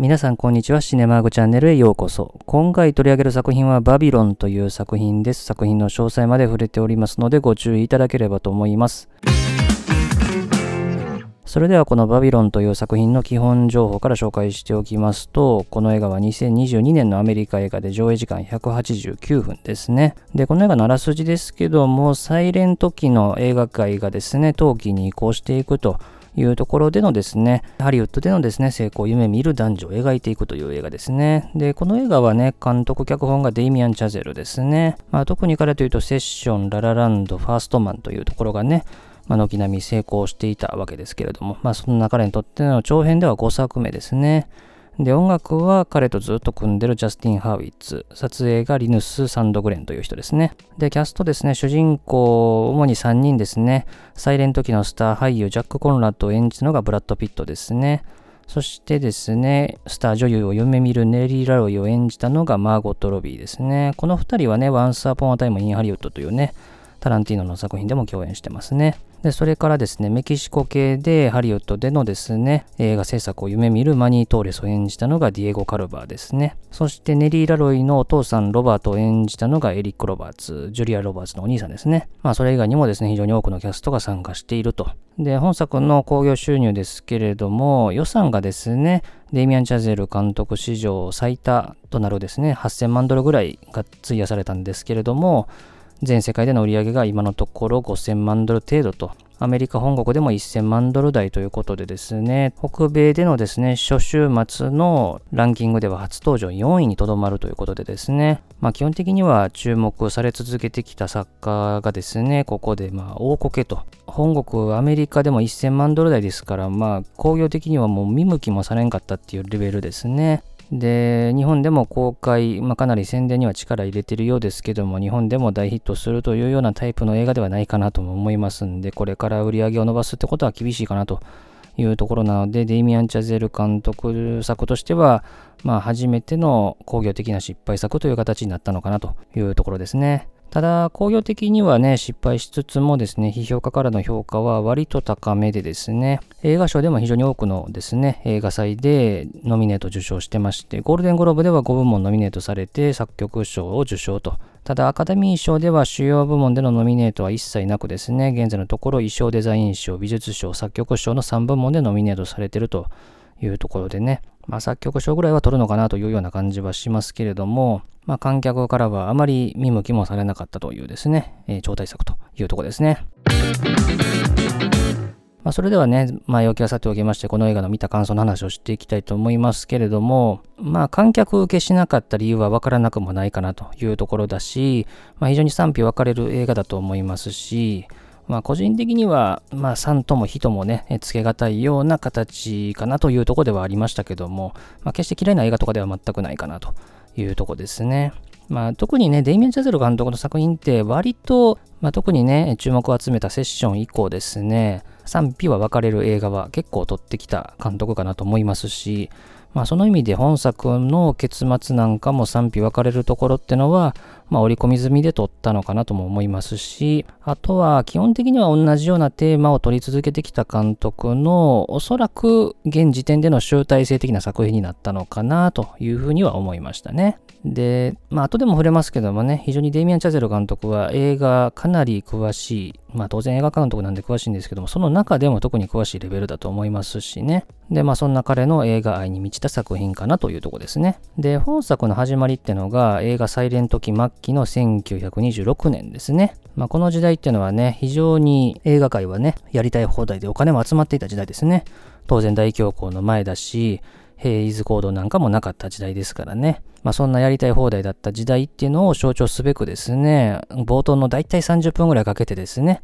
皆さんこんにちは。シネマーグチャンネルへようこそ。今回取り上げる作品はバビロンという作品です。作品の詳細まで触れておりますのでご注意いただければと思います。それではこのバビロンという作品の基本情報から紹介しておきますと、この映画は2022年のアメリカ映画で上映時間189分ですね。で、この映画のあらすじですけども、サイレント期の映画界がですね、冬季に移行していくというところでのですね、ハリウッドでのですね、成功を夢見る男女を描いていくという映画ですね。で、この映画はね、監督脚本がデイミアン・チャゼルですね。まあ、特に彼というと、セッション、ララランド、ファーストマンというところがね、まあ、軒並み成功していたわけですけれども、まあ、そんな彼にとっての長編では5作目ですね。で、音楽は彼とずっと組んでるジャスティン・ハーウィッツ。撮影がリヌス・サンドグレンという人ですね。で、キャストですね、主人公、主に3人ですね。サイレント期のスター俳優、ジャック・コンラッドを演じたのがブラッド・ピットですね。そしてですね、スター女優を夢見るネリー・ラロイを演じたのがマーゴット・ロビーですね。この2人はね、ワンス・アポン・ア・タイム・イン・ハリウッドというね、タランティーノの作品でも共演してますね。で、それからですね、メキシコ系でハリウッドでのですね、映画制作を夢見るマニー・トーレスを演じたのがディエゴ・カルバーですね。そしてネリー・ラロイのお父さんロバートを演じたのがエリック・ロバーツ、ジュリア・ロバーツのお兄さんですね。まあそれ以外にもですね、非常に多くのキャストが参加していると。で、本作の興行収入ですけれども、予算がですね、デイミアン・チャゼル監督史上最多となるですね、8000万ドルぐらいが費やされたんですけれども、全世界での売り上げが今のところ5000万ドル程度と、アメリカ本国でも1000万ドル台ということでですね、北米でのですね、初週末のランキングでは初登場4位にとどまるということでですね、まあ基本的には注目され続けてきた作家がですね、ここでまあ大こけと。本国アメリカでも1000万ドル台ですから、まあ工業的にはもう見向きもされんかったっていうレベルですね。で、日本でも公開、まあ、かなり宣伝には力入れてるようですけども、日本でも大ヒットするというようなタイプの映画ではないかなとも思いますんで、これから売り上げを伸ばすってことは厳しいかなというところなので、デイミアン・チャゼル監督作としては、まあ、初めての工業的な失敗作という形になったのかなというところですね。ただ、工業的にはね、失敗しつつもですね、批評家からの評価は割と高めでですね、映画賞でも非常に多くのですね、映画祭でノミネート受賞してまして、ゴールデングローブでは5部門ノミネートされて作曲賞を受賞と。ただ、アカデミー賞では主要部門でのノミネートは一切なくですね、現在のところ衣装デザイン賞、美術賞、作曲賞の3部門でノミネートされているというところでね、まあ、作曲賞ぐらいは取るのかなというような感じはしますけれども、まあ、観客からはあまり見向きもされなかったというですね、えー、超大作というとこですね。まあ、それではね、前置きはさておきまして、この映画の見た感想の話をしていきたいと思いますけれども、まあ、観客受けしなかった理由はわからなくもないかなというところだし、まあ、非常に賛否分かれる映画だと思いますし、まあ、個人的には、まあ、3とも非ともね、つけがたいような形かなというとこではありましたけども、まあ、決して嫌いな映画とかでは全くないかなというとこですね。まあ、特にね、デイミアン・チャゼル監督の作品って割と、まあ、特にね、注目を集めたセッション以降ですね、賛否は分かれる映画は結構撮ってきた監督かなと思いますし、まあ、その意味で本作の結末なんかも賛否分かれるところってのは、まあ、織り込み済みで撮ったのかなとも思いますし、あとは基本的には同じようなテーマを撮り続けてきた監督のおそらく現時点での集大成的な作品になったのかなというふうには思いましたね。で、まあ後でも触れますけどもね、非常にデイミアン・チャゼル監督は映画かなり詳しい、まあ当然映画監督なんで詳しいんですけども、その中でも特に詳しいレベルだと思いますしね。で、まあそんな彼の映画愛に満ちた作品かなというとこですね。で、本作の始まりってのが映画サイレント期末期の1926年ですね。まあこの時代っていうのはね、非常に映画界はね、やりたい放題でお金も集まっていた時代ですね。当然大恐慌の前だし、ヘイズ行動なんかもなかった時代ですからね。まあそんなやりたい放題だった時代っていうのを象徴すべくですね、冒頭の大体30分ぐらいかけてですね、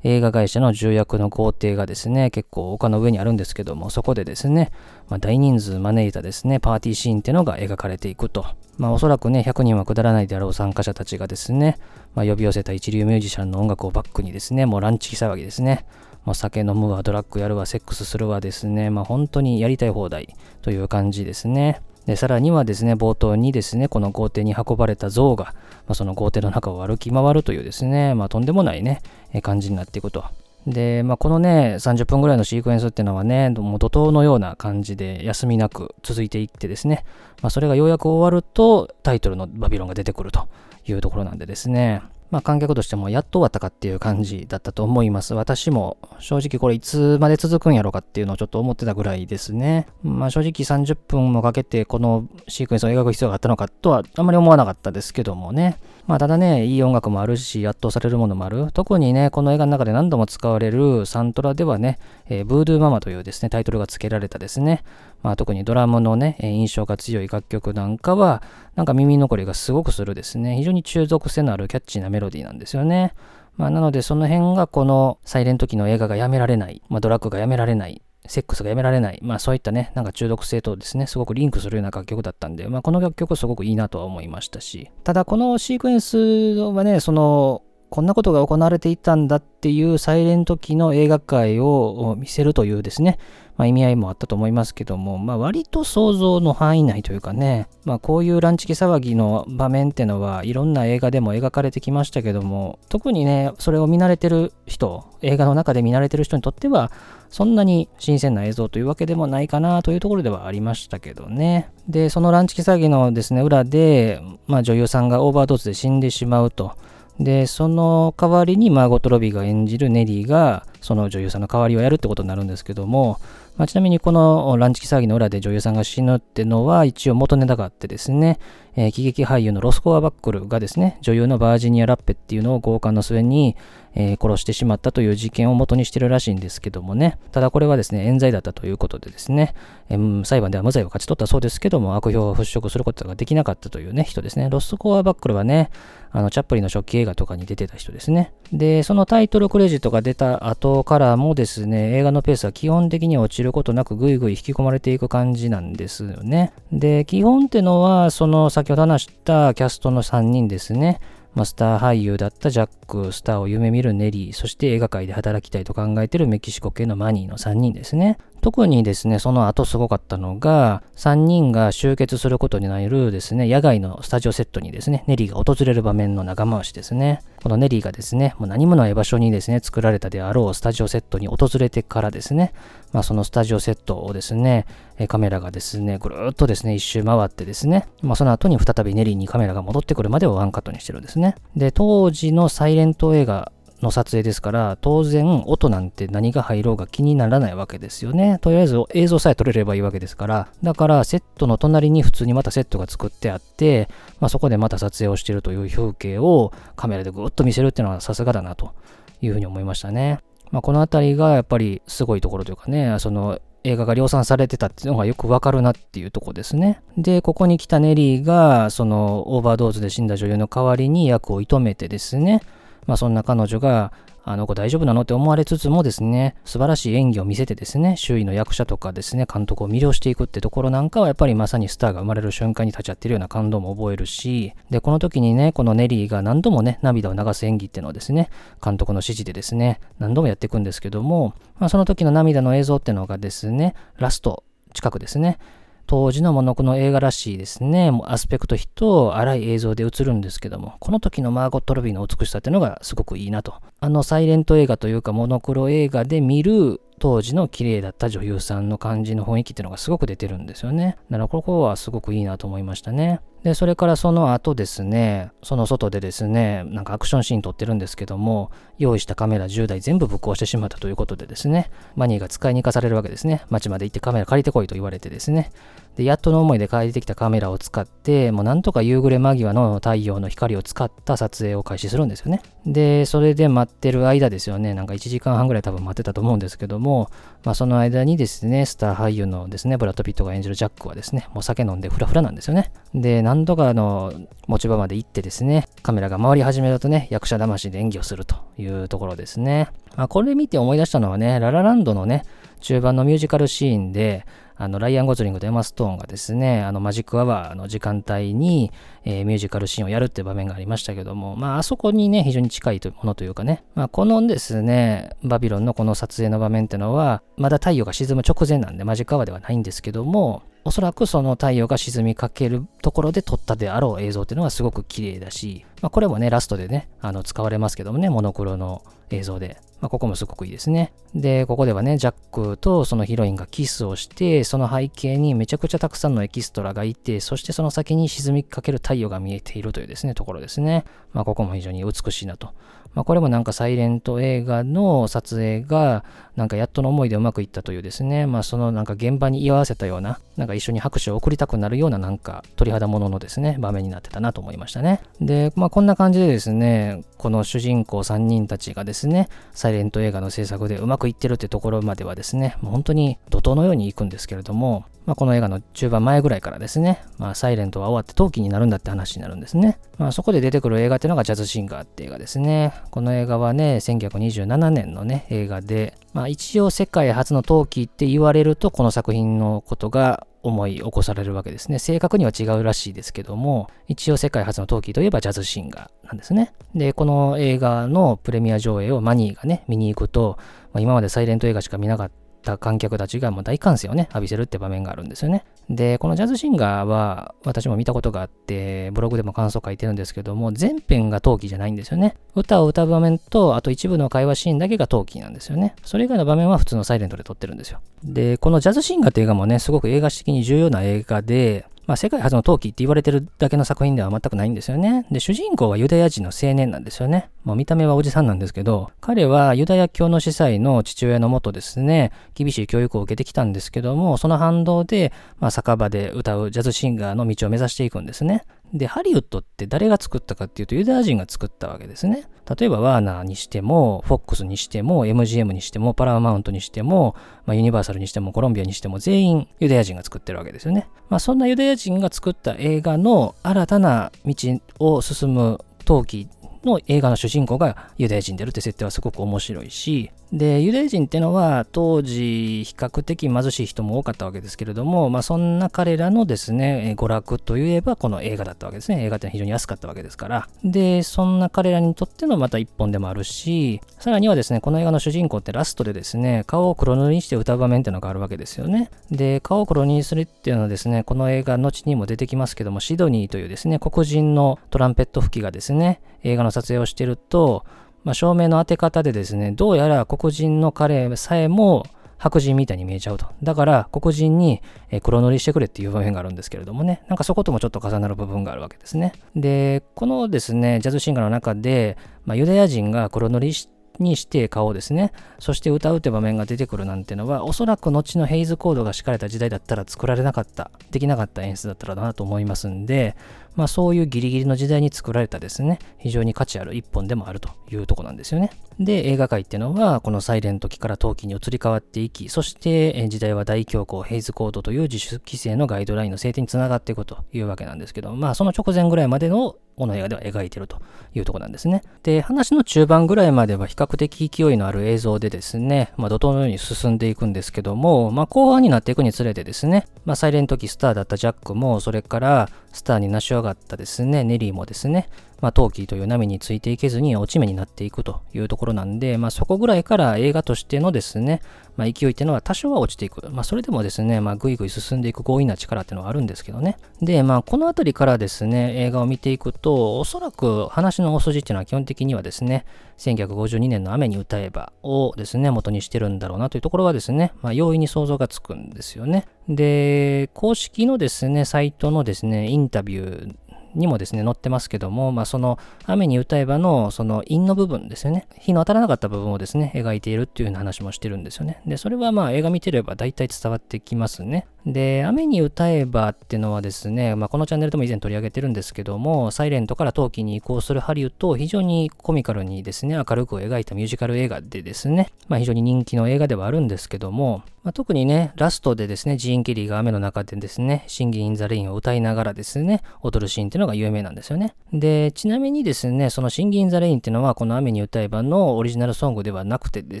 映画会社の重役の豪邸がですね、結構丘の上にあるんですけども、そこでですね、まあ、大人数招いたですね、パーティーシーンってのが描かれていくと。まあおそらくね、100人は下らないであろう参加者たちがですね、まあ、呼び寄せた一流ミュージシャンの音楽をバックにですね、もうランチ騒ぎですね。まあ、酒飲むわ、ドラッグやるわ、セックスするわですね。まあ、本当にやりたい放題という感じですね。で、さらにはですね、冒頭にですね、この豪邸に運ばれた像が、まあ、その豪邸の中を歩き回るというですね、まあ、とんでもないね、え感じになっていくと。で、まあ、このね、30分ぐらいのシークエンスっていうのはね、もう怒涛のような感じで休みなく続いていってですね、まあ、それがようやく終わるとタイトルのバビロンが出てくるというところなんでですね、まあ、観客としてもやっと終わったかっていう感じだったと思います。私も正直これいつまで続くんやろうかっていうのをちょっと思ってたぐらいですね。まあ正直30分もかけてこのシークエンスを描く必要があったのかとはあんまり思わなかったですけどもね。まあただね、いい音楽もあるし、圧倒されるものもある。特にね、この映画の中で何度も使われるサントラではね、えー、ブードゥーママというですね、タイトルが付けられたですね、まあ特にドラムのね、印象が強い楽曲なんかは、なんか耳残りがすごくするですね、非常に中毒性のあるキャッチーなメロディーなんですよね。まあなのでその辺がこのサイレント期の映画がやめられない、まあドラッグがやめられない、セックスがやめられない、まあそういったね、なんか中毒性とですね、すごくリンクするような楽曲だったんで、まあこの楽曲すごくいいなとは思いましたし、ただこのシークエンスはね、その、こんなことが行われていたんだっていうサイレント期の映画界を見せるというですね、まあ、意味合いもあったと思いますけども、まあ、割と想像の範囲内というかね、まあ、こういうランチキ騒ぎの場面ってのはいろんな映画でも描かれてきましたけども、特にね、それを見慣れてる人、映画の中で見慣れてる人にとっては、そんなに新鮮な映像というわけでもないかなというところではありましたけどね。で、そのランチキ騒ぎのですね、裏で、まあ、女優さんがオーバードーズで死んでしまうと。で、その代わりにマーゴット・ロビーが演じるネリーが、その女優さんの代わりをやるってことになるんですけども、まあ、ちなみにこのランチキ騒ぎの裏で女優さんが死ぬってのは一応元ネタがあってですね、えー、喜劇俳優のロスコア・バックルがですね、女優のバージニア・ラッペっていうのを強姦の末に、えー、殺してしまったという事件を元にしてるらしいんですけどもね、ただこれはですね、冤罪だったということでですね、えー、裁判では無罪を勝ち取ったそうですけども、悪評を払拭することができなかったというね、人ですね。ロストコア・バックルはね、あの、チャップリンの初期映画とかに出てた人ですね。で、そのタイトルクレジットが出た後からもですね、映画のペースは基本的に落ちることなくぐいぐい引き込まれていく感じなんですよね。で、基本ってのは、その先ほど話したキャストの3人ですね。まあ、スター俳優だったジャック、スターを夢見るネリー、そして映画界で働きたいと考えているメキシコ系のマニーの3人ですね。特にですね、その後すごかったのが、3人が集結することになるですね、野外のスタジオセットにですね、ネリーが訪れる場面の長回しですね。このネリーがですね、もう何もない場所にですね、作られたであろうスタジオセットに訪れてからですね、まあ、そのスタジオセットをですね、カメラがですね、ぐるっとですね、一周回ってですね、まあ、その後に再びネリーにカメラが戻ってくるまでをワンカットにしてるんですね。で、当時のサイレント映画の撮影ですから、当然音なんて何が入ろうが気にならないわけですよね。とりあえず映像さえ撮れればいいわけですから、だからセットの隣に普通にまたセットが作ってあって、まあ、そこでまた撮影をしてるという風景をカメラでぐっと見せるっていうのはさすがだなというふうに思いましたね。まあ、このあたりがやっぱりすごいところというかね、その映画が量産されてたっていうのがよくわかるなっていうとこですね。で、ここに来たネリーが、そのオーバードーズで死んだ女優の代わりに役を射止めてですね、まあそんな彼女があの子大丈夫なの？って思われつつもですね、素晴らしい演技を見せてですね、周囲の役者とかですね、監督を魅了していくってところなんかはやっぱりまさにスターが生まれる瞬間に立ち会ってるような感動も覚えるし、で、この時にね、このネリーが何度もね、涙を流す演技っていうのをですね、監督の指示でですね、何度もやっていくんですけども、まあ、その時の涙の映像っていうのがですね、ラスト近くですね、当時のモノクロ映画らしいですね、アスペクト比と荒い映像で映るんですけども、この時のマーゴット・ロビーの美しさっていうのがすごくいいなと。あのサイレント映画というかモノクロ映画で見る当時の綺麗だった女優さんの感じの雰囲気っていうのがすごく出てるんですよね。だからここはすごくいいなと思いましたね。で、それからその後ですね、その外でですね、なんかアクションシーン撮ってるんですけども、用意したカメラ10台全部ぶっ壊してしまったということでですね、マニーが使いに行かされるわけですね。街まで行ってカメラ借りてこいと言われてですね。で、やっとの思いで帰ってきたカメラを使って、もうなんとか夕暮れ間際の太陽の光を使った撮影を開始するんですよね。で、それで待ってる間ですよね、なんか1時間半ぐらい多分待ってたと思うんですけども、まあその間にですね、スター俳優のですね、ブラッド・ピットが演じるジャックはですね、もう酒飲んでフラフラなんですよね。で、何度かの持ち場まで行ってですね、カメラが回り始めるとね、役者魂で演技をするというところですね。まあ、これ見て思い出したのはね、ララランドのね、中盤のミュージカルシーンで、あの、ライアン・ゴズリングとエマ・ストーンがですね、あの、マジックアワーの時間帯に、えー、ミュージカルシーンをやるっていう場面がありましたけども、まあ、あそこにね、非常に近いものというかね、まあ、このですね、バビロンのこの撮影の場面ってのは、まだ太陽が沈む直前なんで、マジックアワーではないんですけども、おそらくその太陽が沈みかけるところで撮ったであろう映像っていうのはすごく綺麗だし、まあ、これもね、ラストでね、あの使われますけどもね、モノクロの映像で。まあ、ここもすごくいいですね。で、ここではね、ジャックとそのヒロインがキスをして、その背景にめちゃくちゃたくさんのエキストラがいて、そしてその先に沈みかける太陽が見えているというですね、ところですね。まあ、ここも非常に美しいなと。まあ、これもなんかサイレント映画の撮影が、なんかやっとの思いでうまくいったというですね、まあ、そのなんか現場に居合わせたような、なんか一緒に拍手を送りたくなるようななんか鳥肌もののですね、場面になってたなと思いましたね。で、まあ、こんな感じでですね、この主人公3人たちがですね、サイレント映画の制作でうまくいってるってところまではですね、もう本当に怒涛のように行くんですけれども、まあ、この映画の中盤前ぐらいからですね、まあ、サイレントは終わって陶器になるんだって話になるんですね。まあ、そこで出てくる映画っていうのがジャズシンガーって映画ですね。この映画はね、1927年のね、映画で、まあ、一応世界初の陶器って言われると、この作品のことが思い起こされるわけですね。正確には違うらしいですけども、一応世界初の陶器といえばジャズシンガーなんですね。で、この映画のプレミア上映をマニーがね、見に行くと、まあ、今までサイレント映画しか見なかった観客たちがもう大歓声をね、浴びせるって場面があるんですよね。で、このジャズシンガーは私も見たことがあって、ブログでも感想書いてるんですけども、全編が陶器じゃないんですよね。歌を歌う場面と、あと一部の会話シーンだけが陶器なんですよね。それ以外の場面は普通のサイレントで撮ってるんですよ。で、このジャズシンガーって映画もね、すごく映画史的に重要な映画で、まあ、世界初の陶器って言われてるだけの作品では全くないんですよね。で、主人公はユダヤ人の青年なんですよね。もう見た目はおじさんなんですけど、彼はユダヤ教の司祭の父親のもとですね、厳しい教育を受けてきたんですけども、その反動で、まあ、酒場で歌うジャズシンガーの道を目指していくんですね。で、ハリウッドって誰が作ったかっていうとユダヤ人が作ったわけですね。例えばワーナーにしても、フォックスにしても、MGM にしても、パラマウントにしても、まあ、ユニバーサルにしても、コロンビアにしても、全員ユダヤ人が作ってるわけですよね。まあ、そんなユダヤ人が作った映画の新たな道を進む陶器の映画の主人公がユダヤ人であるって設定はすごく面白いし、で、ユダヤ人っていうのは当時比較的貧しい人も多かったわけですけれども、まあそんな彼らのですね、娯楽といえばこの映画だったわけですね。映画ってのは非常に安かったわけですから。で、そんな彼らにとってのまた一本でもあるし、さらにはですね、この映画の主人公ってラストでですね、顔を黒塗りにして歌う場面っていうのがあるわけですよね。で、顔を黒塗りにするっていうのはですね、この映画後にも出てきますけども、シドニーというですね、黒人のトランペット吹きがですね、映画の撮影をしてると、まあ、照明の当て方でですね、どうやら黒人の彼さえも白人みたいに見えちゃうと。だから黒人に黒塗りしてくれっていう場面があるんですけれどもね、なんかそこともちょっと重なる部分があるわけですね。で、このですね、ジャズシンガーの中で、まあ、ユダヤ人が黒塗りにして顔をですね。そして歌うって場面が出てくるなんてのは、おそらく後のヘイズコードが敷かれた時代だったら作られなかった、できなかった演出だったらなと思いますんで、まあそういうギリギリの時代に作られたですね、非常に価値ある一本でもあるというとこなんですよね。で、映画界っていうのは、このサイレント期から陶器に移り変わっていき、そして時代は大恐慌、ヘイズコードという自主規制のガイドラインの制定につながっていくというわけなんですけど、まあその直前ぐらいまでのこの映画では描いてるというとこなんですね。で、話の中盤ぐらいまでは比較的勢いのある映像でですね、まあ怒涛のように進んでいくんですけども、まあ後半になっていくにつれてですね、まあサイレント期スターだったジャックも、それからスターに成し上がったですね、ネリーもですね、まあ、陶器という波についていけずに落ち目になっていくというところなんで、まあ、そこぐらいから映画としてのですね、まあ、勢いっていうのは多少は落ちていく。まあ、それでもですね、まあ、ぐいぐい進んでいく強引な力っていうのはあるんですけどね。で、まあ、このあたりからですね、映画を見ていくと、おそらく話の大筋っていうのは基本的にはですね、1952年の雨に歌えばをですね、元にしてるんだろうなというところはですね、まあ、容易に想像がつくんですよね。で、公式のですね、サイトのですね、インタビューにもですね、載ってますけども、まあ、その雨に歌えばのその陰の部分ですよね。日の当たらなかった部分をですね、描いているっていうような話もしてるんですよね。で、それはまあ映画見てれば大体伝わってきますね。で、雨に歌えばっていうのはですね、まあ、このチャンネルでも以前取り上げてるんですけども、サイレントからトーキーに移行するハリウッドを非常にコミカルにですね、明るく描いたミュージカル映画でですね、まあ、非常に人気の映画ではあるんですけども、まあ、特にね、ラストでですね、ジーン・ケリーが雨の中でですね、 Singin' in the Rain を歌いながらですね、踊るシーンっていうのが有名なんですよね。で、ちなみにですね、その Singin' in the Rain っていうのは、この雨に歌えばのオリジナルソングではなくてで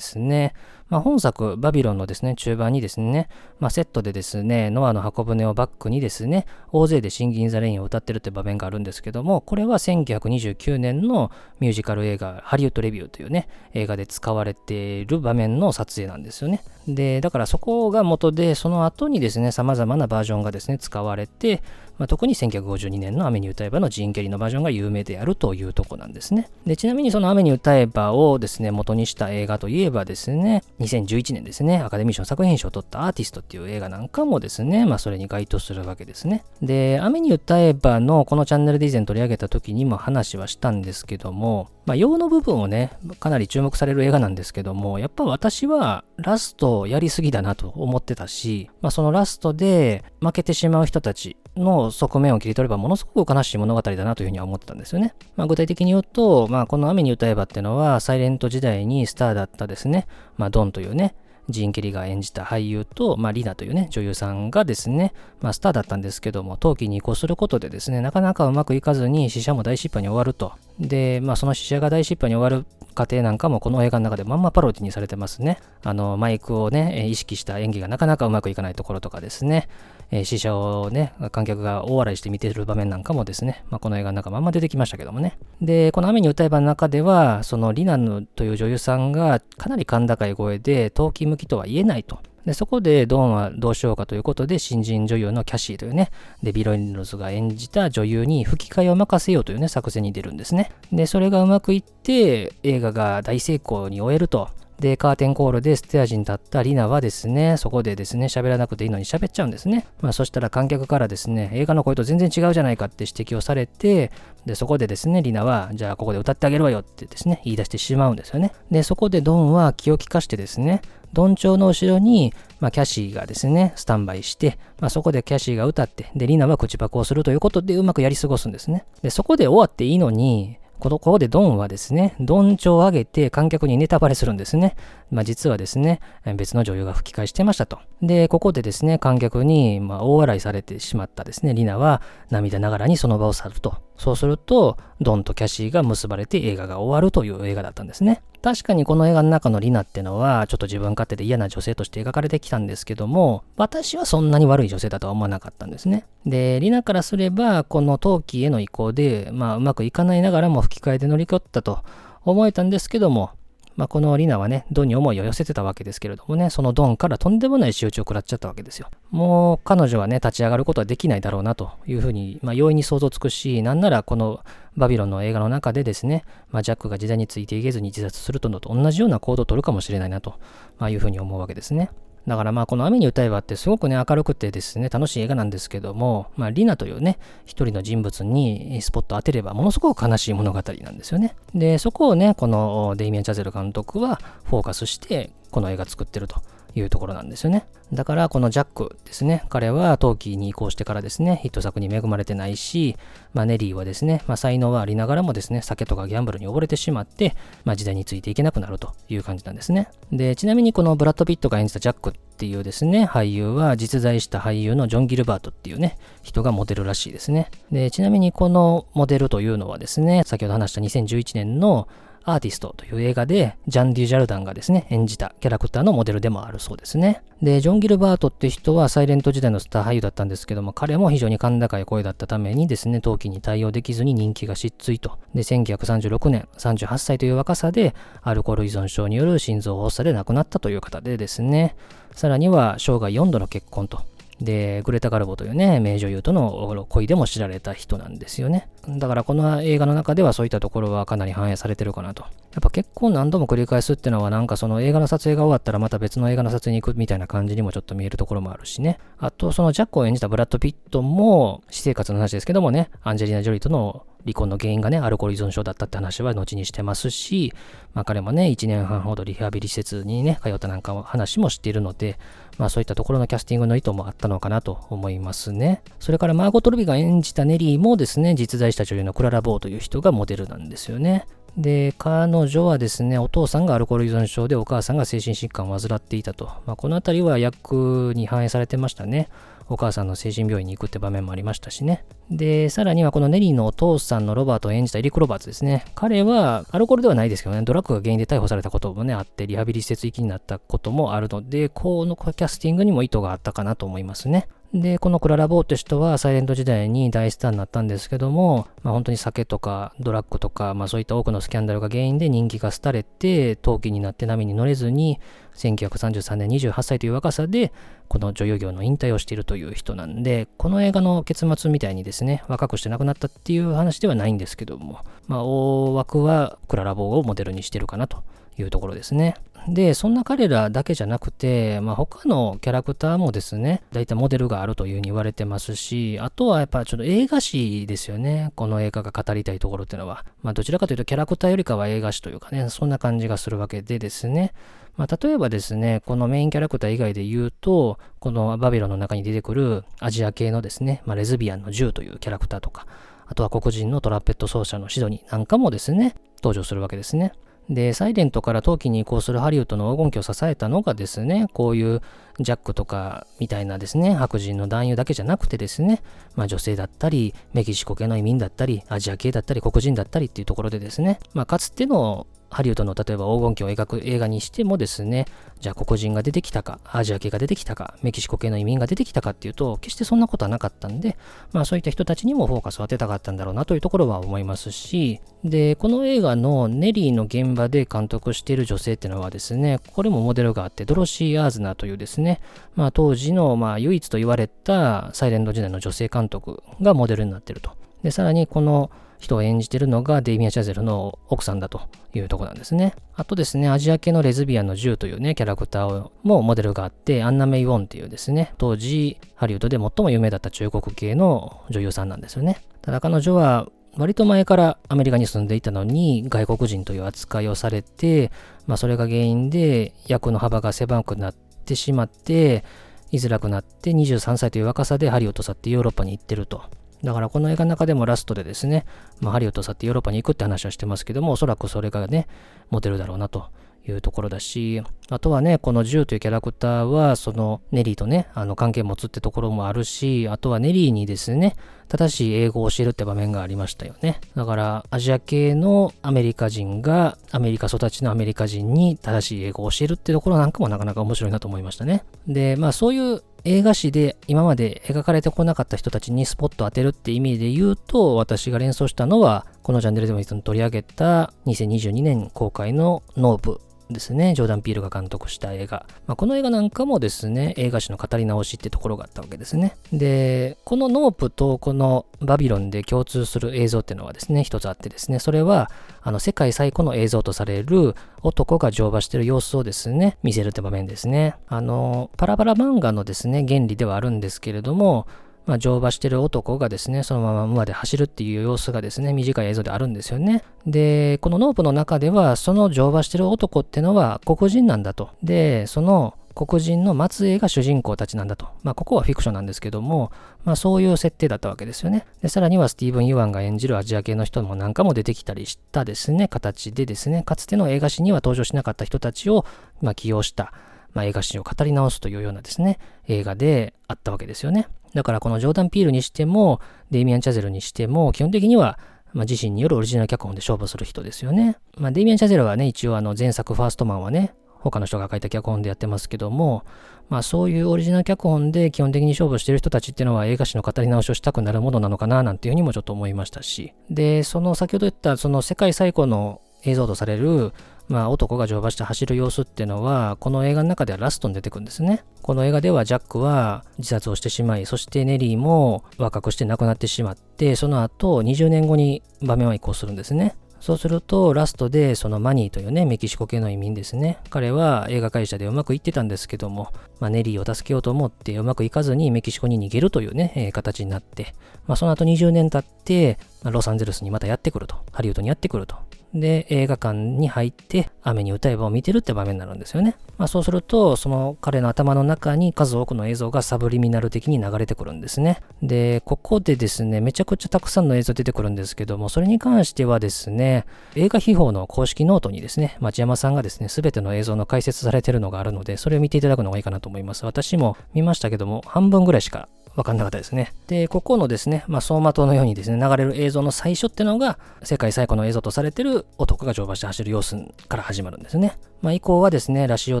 すね、まあ、本作、バビロンのですね、中盤にですね、まあ、セットでですね、ノアの箱舟をバックにですね、大勢でシンギン・ザ・レインを歌ってるって場面があるんですけども、これは1929年のミュージカル映画、ハリウッド・レビューというね、映画で使われている場面の撮影なんですよね。で、だからそこが元で、その後にですね、様々なバージョンがですね、使われて、まあ、特に1952年の雨に歌えばのジーン・ケリーのバージョンが有名であるというとこなんですね。で、ちなみにその雨に歌えばをですね、元にした映画といえばですね、2011年ですね、アカデミー賞作品賞を取ったアーティストっていう映画なんかもですね、まあそれに該当するわけですね。で、雨に歌えばのこのチャンネルで以前取り上げた時にも話はしたんですけども、まあ用の部分をね、かなり注目される映画なんですけども、やっぱ私はラストやりすぎだなと思ってたし、まあそのラストで負けてしまう人たちの側面を切り取ればものすごく悲しい物語だなというふうには思ってたんですよね。まあ具体的に言うと、まあこの雨に歌えばっていうのはサイレント時代にスターだったですね、まあドンというね、ジン・ケリが演じた俳優と、まあ、リナというね、女優さんがですね、まあ、スターだったんですけども、陶器に移行することでですね、なかなかうまくいかずに、死者も大失敗に終わると。で、まあ、その死者が大失敗に終わる過程なんかも、この映画の中でまんまパロディにされてますね。あの、マイクをね、意識した演技がなかなかうまくいかないところとかですね、えー、死者をね、観客が大笑いして見てる場面なんかもですね、まあ、この映画の中まんま出てきましたけどもね。で、この雨に歌えばの中では、そのリナのという女優さんがかなり甲高い声で、陶器向きとは言えないと。で、そこでドーンはどうしようかということで、新人女優のキャシーというね、デビロインロズが演じた女優に吹き替えを任せようというね、作戦に出るんですね。で、それがうまくいって、映画が大成功に終えると。で、カーテンコールでステージに立ったリナはですね、そこでですね、喋らなくていいのに喋っちゃうんですね。まあそしたら観客からですね、映画の声と全然違うじゃないかって指摘をされて、で、そこでですね、リナは、じゃあここで歌ってあげるわよってですね、言い出してしまうんですよね。で、そこでドンは気を利かしてですね、ドン調の後ろに、まあ、キャシーがですね、スタンバイして、まあ、そこでキャシーが歌って、で、リナは口パクをするということでうまくやり過ごすんですね。で、そこで終わっていいのに、こ、ここでドンはですね、ドン調を上げて観客にネタバレするんですね。まあ実はですね、別の女優が吹き替えしてましたと。で、ここでですね、観客に、ま、大笑いされてしまったですね、リナは涙ながらにその場を去ると。そうすると、ドンとキャシーが結ばれて映画が終わるという映画だったんですね。確かにこの映画の中のリナってのは、ちょっと自分勝手で嫌な女性として描かれてきたんですけども、私はそんなに悪い女性だとは思わなかったんですね。で、リナからすれば、この陶器への移行で、まあうまくいかないながらも吹き替えで乗り切ったと思えたんですけども、まあ、このリナはね、ドンに思いを寄せてたわけですけれどもね、そのドンからとんでもない仕打ちを食らっちゃったわけですよ。もう彼女はね、立ち上がることはできないだろうなというふうに、まあ、容易に想像つくし、なんならこのバビロンの映画の中でですね、まあ、ジャックが時代についていけずに自殺するとのと同じような行動をとるかもしれないなと、まあ、いうふうに思うわけですね。だからまあこの雨に歌えばってすごくね明るくてですね楽しい映画なんですけども、まあリナというね一人の人物にスポット当てればものすごく悲しい物語なんですよね。でそこをねこのデイミアン・チャゼル監督はフォーカスしてこの映画作ってると。いうところなんですよね。だからこのジャックですね、彼は陶器に移行してからですね、ヒット作に恵まれてないし、まあ、ネリーはですね、まあ、才能はありながらもですね、酒とかギャンブルに溺れてしまって、まあ、時代についていけなくなるという感じなんですね。で、ちなみにこのブラッド・ピットが演じたジャックっていうですね、俳優は実在した俳優のジョン・ギルバートっていうね、人がモデルらしいですね。で、ちなみにこのモデルというのはですね、先ほど話した2011年のアーティストという映画で、ジャン・デュ・ジャルダンがですね、演じたキャラクターのモデルでもあるそうですね。で、ジョン・ギルバートって人はサイレント時代のスター俳優だったんですけども、彼も非常に甲高い声だったためにですね、陶器に対応できずに人気が失墜と。で、1936年、38歳という若さで、アルコール依存症による心臓発作で亡くなったという方でですね、さらには生涯4度の結婚と。で、グレタ・ガルボというね、名女優との恋でも知られた人なんですよね。だからこの映画の中ではそういったところはかなり反映されてるかなと。やっぱ結構何度も繰り返すっていうのはなんかその映画の撮影が終わったらまた別の映画の撮影に行くみたいな感じにもちょっと見えるところもあるしね。あとそのジャックを演じたブラッド・ピットも私生活の話ですけどもね、アンジェリーナ・ジョリーとの離婚の原因がね、アルコール依存症だったって話は後にしてますし、まあ彼もね、1年半ほどリハビリ施設にね、通ったなんか話もしているので、まあそういったところのキャスティングの意図もあったのかなと思いますね。それからマーゴト・ルビが演じたネリーもですね、実在した女優のクララ・ボーという人がモデルなんですよね。で、彼女はですね、お父さんがアルコール依存症でお母さんが精神疾患を患っていたと。まあ、このあたりは役に反映されてましたね。お母さんの精神病院に行くって場面もありましたしね。で、さらにはこのネリーのお父さんのロバートを演じたエリック・ロバーツですね。彼はアルコールではないですけどね、ドラッグが原因で逮捕されたこともね、あって、リハビリ施設行きになったこともあるので、このキャスティングにも意図があったかなと思いますね。で、このクララ・ボーって人はサイレント時代に大スターになったんですけども、まあ、本当に酒とかドラッグとか、まあ、そういった多くのスキャンダルが原因で人気が廃れて、陶器になって波に乗れずに、1933年28歳という若さで、この女優業の引退をしているという人なんで、この映画の結末みたいにですね、若くして亡くなったっていう話ではないんですけども、まあ、大枠はクララ・ボーをモデルにしてるかなと。いうところですね。で、そんな彼らだけじゃなくて、まあ、他のキャラクターもですね、大体モデルがあるというふうに言われてますし、あとはやっぱちょっと映画史ですよね。この映画が語りたいところっていうのは。まあ、どちらかというとキャラクターよりかは映画史というかね、そんな感じがするわけでですね。まあ、例えばですね、このメインキャラクター以外で言うと、このバビロンの中に出てくるアジア系のですね、まあ、レズビアンのジューというキャラクターとか、あとは黒人のトラペット奏者のシドニーなんかもですね、登場するわけですね。で、サイレントから陶器に移行するハリウッドの黄金期を支えたのがですね、こういうジャックとかみたいなですね、白人の男優だけじゃなくてですね、まあ女性だったり、メキシコ系の移民だったり、アジア系だったり、黒人だったりっていうところでですね、まあかつてのハリウッドの例えば黄金期を描く映画にしてもですね、じゃあ黒人が出てきたか、アジア系が出てきたか、メキシコ系の移民が出てきたかっていうと、決してそんなことはなかったんで、まあそういった人たちにもフォーカスを当てたかったんだろうなというところは思いますし、で、この映画のネリーの現場で監督している女性っていうのはですね、これもモデルがあって、ドロシー・アーズナーというですね、まあ当時のまあ唯一と言われたサイレント時代の女性監督がモデルになっていると。で、さらにこの人を演じてるのがデイミア・チャゼルの奥さんだというとこなんですね。あとですね、アジア系のレズビアンのジューというね、キャラクターもモデルがあって、アンナ・メイ・ウォンっていうですね、当時ハリウッドで最も有名だった中国系の女優さんなんですよね。ただ彼女は割と前からアメリカに住んでいたのに外国人という扱いをされて、まあそれが原因で役の幅が狭くなってしまって、居づらくなって23歳という若さでハリウッド去ってヨーロッパに行ってると。だからこの映画の中でもラストでですね、まあ、ハリウッド去ってヨーロッパに行くって話はしてますけども、おそらくそれがね、モデルだろうなというところだし、あとはね、このジューというキャラクターは、そのネリーとね、あの関係持つってところもあるし、あとはネリーにですね、正しい英語を教えるって場面がありましたよね。だから、アジア系のアメリカ人が、アメリカ育ちのアメリカ人に正しい英語を教えるってところなんかもなかなか面白いなと思いましたね。で、まあそういう映画史で今まで描かれてこなかった人たちにスポット当てるって意味で言うと、私が連想したのは、このチャンネルでもいつも取り上げた2022年公開のノープですね、ジョーダン・ピールが監督した映画。まあ、この映画なんかもですね、映画史の語り直しってところがあったわけですね。で、このノープとこのバビロンで共通する映像っていうのはですね、一つあってですね、それは、あの、世界最古の映像とされる男が乗馬してる様子をですね、見せるって場面ですね。あの、パラパラ漫画のですね、原理ではあるんですけれども、まあ、乗馬してる男がですね、そのまま馬で走るっていう様子がですね、短い映像であるんですよね。で、このノープの中では、その乗馬してる男ってのは黒人なんだと。で、その黒人の末裔が主人公たちなんだと。まあ、ここはフィクションなんですけども、まあ、そういう設定だったわけですよね。で、さらにはスティーブン・ユワンが演じるアジア系の人もなんかも出てきたりしたですね、形でですね、かつての映画史には登場しなかった人たちを、まあ、起用した、まあ、映画史を語り直すというようなですね、映画であったわけですよね。だからこのジョーダン・ピールにしても、デイミアン・チャゼルにしても、基本的には、まあ、自身によるオリジナル脚本で勝負する人ですよね。まあ、デイミアン・チャゼルはね、一応あの前作ファーストマンはね、他の人が書いた脚本でやってますけども、まあそういうオリジナル脚本で基本的に勝負してる人たちっていうのは映画史の語り直しをしたくなるものなのかななんていうふうにもちょっと思いましたし。で、その先ほど言ったその世界最古の映像とされるまあ、男が乗馬して走る様子っていうのは、この映画の中ではラストに出てくるんですね。この映画ではジャックは自殺をしてしまい、そしてネリーも若くして亡くなってしまって、その後20年後に場面は移行するんですね。そうすると、ラストで、そのマニーというね、メキシコ系の移民ですね。彼は映画会社でうまくいってたんですけども、まあ、ネリーを助けようと思ってうまくいかずにメキシコに逃げるというね、えー、形になって、まあ、その後20年経って、ロサンゼルスにまたやってくると。ハリウッドにやってくると。で、映画館に入って、雨に歌えばを見てるって場面になるんですよね。まあそうすると、その彼の頭の中に数多くの映像がサブリミナル的に流れてくるんですね。で、ここでですね、めちゃくちゃたくさんの映像出てくるんですけども、それに関してはですね、映画秘宝の公式ノートにですね、町山さんがですね、すべての映像の解説されてるのがあるので、それを見ていただくのがいいかなと思います。私も見ましたけども、半分ぐらいしか分かんなかったですね。で、ここのですね、まあ、走馬灯のようにですね、流れる映像の最初ってのが、世界最古の映像とされてる男が乗馬して走る様子から始まるんですね。まあ、以降はですね、ラシオ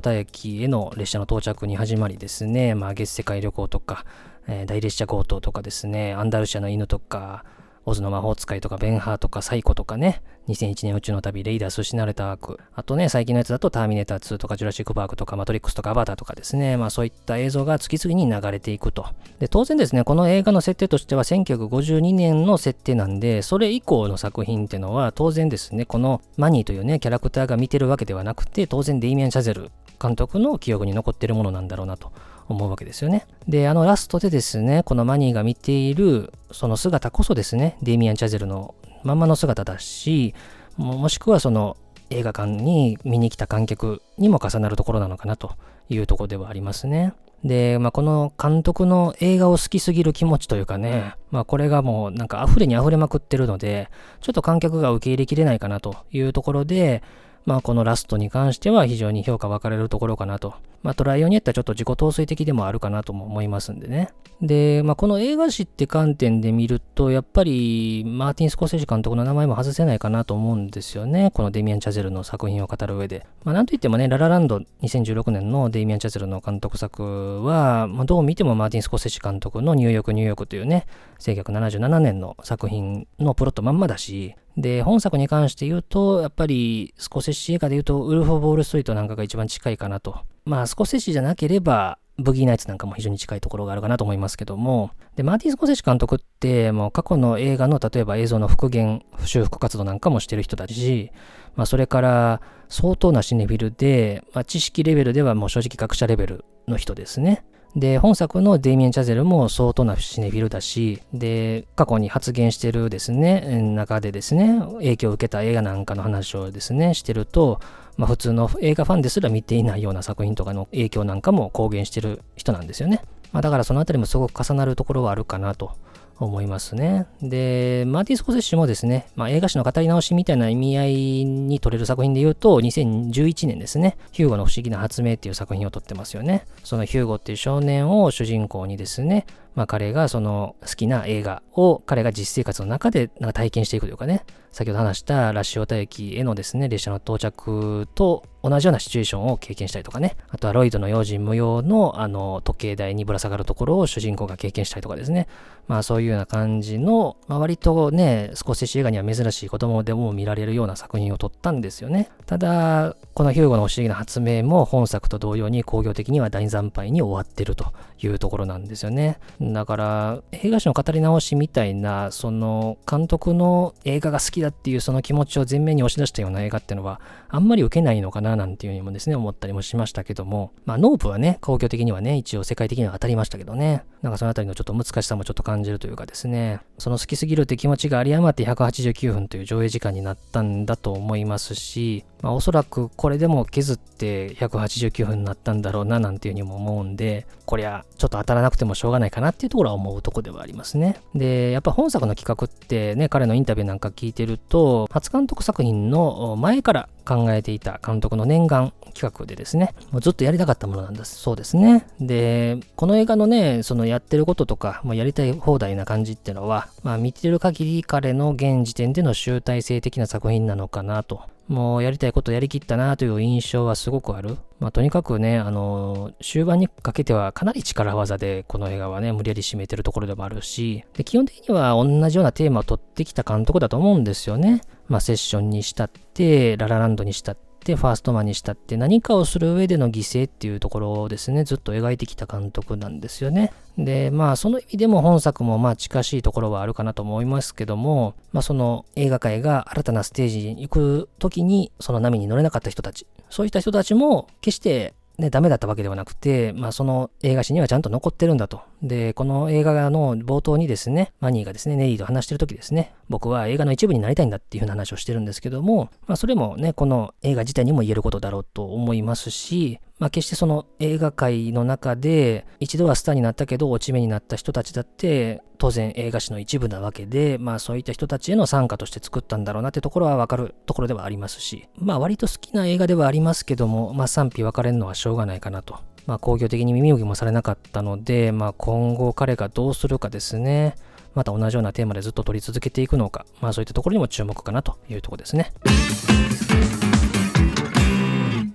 タ駅への列車の到着に始まりですね、まあ、月世界旅行とか、えー、大列車強盗とかですね、アンダルシアの犬とか、オズの魔法使いとか、ベンハーとか、サイコとかね、2001年宇宙の旅、レイダース失われた悪。あとね、最近のやつだとターミネーター2とか、ジュラシック・パークとか、マトリックスとか、アバターとかですね、まあそういった映像が次々に流れていくと。で、当然ですね、この映画の設定としては1952年の設定なんで、それ以降の作品ってのは、当然ですね、このマニーというね、キャラクターが見てるわけではなくて、当然デイミアン・チャゼル監督の記憶に残ってるものなんだろうなと。思うわけですよね。で、あのラストでですね、このマニーが見ているその姿こそですね、デイミアン・チャゼルのまんまの姿だし、もしくはその映画館に見に来た観客にも重なるところなのかなというところではありますね。で、まあ、この監督の映画を好きすぎる気持ちというかね、まあ、これがもうなんか溢れに溢れまくってるので、ちょっと観客が受け入れきれないかなというところで、まあ、このラストに関しては非常に評価分かれるところかなと。まあ、トライオンによってはちょっと自己陶酔的でもあるかなとも思いますんでね。で、まあ、この映画史って観点で見ると、やっぱり、マーティン・スコセージ監督の名前も外せないかなと思うんですよね。このデミアン・チャゼルの作品を語る上で。まあ、なんといってもね、ララランド2016年のデミアン・チャゼルの監督作は、まあ、どう見てもマーティン・スコセージ監督のニューヨーク・ニューヨークというね、1977年の作品のプロットまんまだし、で、本作に関して言うと、やっぱりスコセッシ映画で言うと、ウルフ・ォー・ボール・ストリートなんかが一番近いかなと。まあ、スコセッシじゃなければ、ブギーナイツなんかも非常に近いところがあるかなと思いますけども、で、マーティン・スコセッシ監督って、もう過去の映画の例えば映像の復元、修復活動なんかもしてる人だし、まあ、それから相当なシネフィルで、まあ、知識レベルではもう正直学者レベルの人ですね。で、本作のデイミエン・チャゼルも相当なシネフィルだし、で、過去に発言してるですね、中でですね、影響を受けた映画なんかの話をですね、してると、まあ普通の映画ファンですら見ていないような作品とかの影響なんかも公言してる人なんですよね。まあだからそのあたりもすごく重なるところはあるかなと思いますね。で、マーティン・スコセッシュもですね、まあ、映画史の語り直しみたいな意味合いに取れる作品で言うと、2011年ですね、ヒューゴの不思議な発明っていう作品を撮ってますよね。そのヒューゴっていう少年を主人公にですね、まあ、彼がその好きな映画を彼が実生活の中でなんか体験していくというかね、先ほど話したラッシオタ駅へのですね、列車の到着と同じようなシチュエーションを経験したりとかね、あとはロイドの用心無用のあの時計台にぶら下がるところを主人公が経験したりとかですね、まあそういうような感じの、まあ、割とね、少し映画には珍しい子供でも見られるような作品を撮ったんですよね。ただ、このヒューゴの不思議な発明も本作と同様に工業的には大惨敗に終わってるというところなんですよね。だから、映画史の語り直しみたいな、その監督の映画が好きだっていうその気持ちを前面に押し出したような映画っていうのは、あんまり受けないのかななんていうふうにもですね、思ったりもしましたけども、まあ、ノープはね、工業的にはね、一応世界的には当たりましたけどね、なんかそのあたりのちょっと難しさもちょっと感じるというかですね、その好きすぎるって気持ちが有り余って189分という上映時間になったんだと思いますし、まあ、おそらくこれでも削って189分になったんだろうななんていうふうにも思うんで、こりゃちょっと当たらなくてもしょうがないかなっていうところは思うとこではありますね。で、やっぱ本作の企画ってね、彼のインタビューなんか聞いてると、初監督作品の前から考えていた監督の念願企画でですね、もうずっとやりたかったものなんですそうですね。で、この映画のね、そのやってることとか、もうやりたい放題な感じってのは、まあ見てる限り彼の現時点での集大成的な作品なのかなともうやりたいことやりきったなという印象はすごくある。まあ、とにかくね、あの、終盤にかけてはかなり力技でこの映画はね、無理やり締めてるところでもあるし、で基本的には同じようなテーマを取ってきた監督だと思うんですよね。まあ、セッションにしたって、ララランドにしたって、ファーストマンにしたって何かをする上での犠牲っていうところをですね、ずっと描いてきた監督なんですよね。で、まあその意味でも本作もまあ近しいところはあるかなと思いますけども、まあその映画界が新たなステージに行く時にその波に乗れなかった人たち、そういった人たちも決してね、ダメだったわけではなくて、まあその映画史にはちゃんと残ってるんだと。で、この映画の冒頭にですね、マニーがですね、ネリーと話してる時ですね、僕は映画の一部になりたいんだっていうふうな話をしてるんですけども、まあそれもね、この映画自体にも言えることだろうと思いますし、まあ決してその映画界の中で一度はスターになったけど落ち目になった人たちだって当然映画史の一部なわけで、まあそういった人たちへの参加として作ったんだろうなってところはわかるところではありますし、まあ割と好きな映画ではありますけども、まあ賛否分かれるのはしょうがないかなと。まあ工業的に耳をぎもされなかったので、まあ今後彼がどうするかですね。また同じようなテーマでずっと取り続けていくのか、まあそういったところにも注目かなというところですね。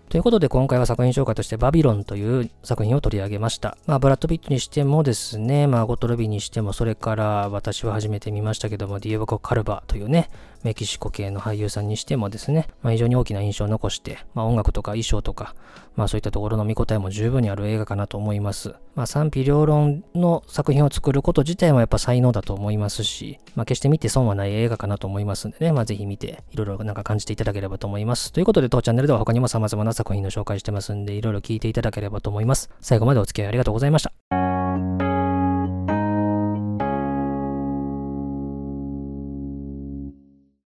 ということで今回は作品紹介としてバビロンという作品を取り上げました。まあブラッド・ピットにしてもですね、まあゴト・ロビーにしても、それから私は初めて見ましたけども、ディエゴ・カルバというね、メキシコ系の俳優さんにしてもですね、まあ、非常に大きな印象を残して、まあ、音楽とか衣装とか、まあ、そういったところの見応えも十分にある映画かなと思います。まあ、賛否両論の作品を作ること自体もやっぱ才能だと思いますし、まあ、決して見て損はない映画かなと思いますんでね、まあ、ぜひ見て、いろいろなんか感じていただければと思います。ということで、当チャンネルでは他にも様々な作品の紹介してますんで、いろいろ聞いていただければと思います。最後までお付き合いありがとうございました。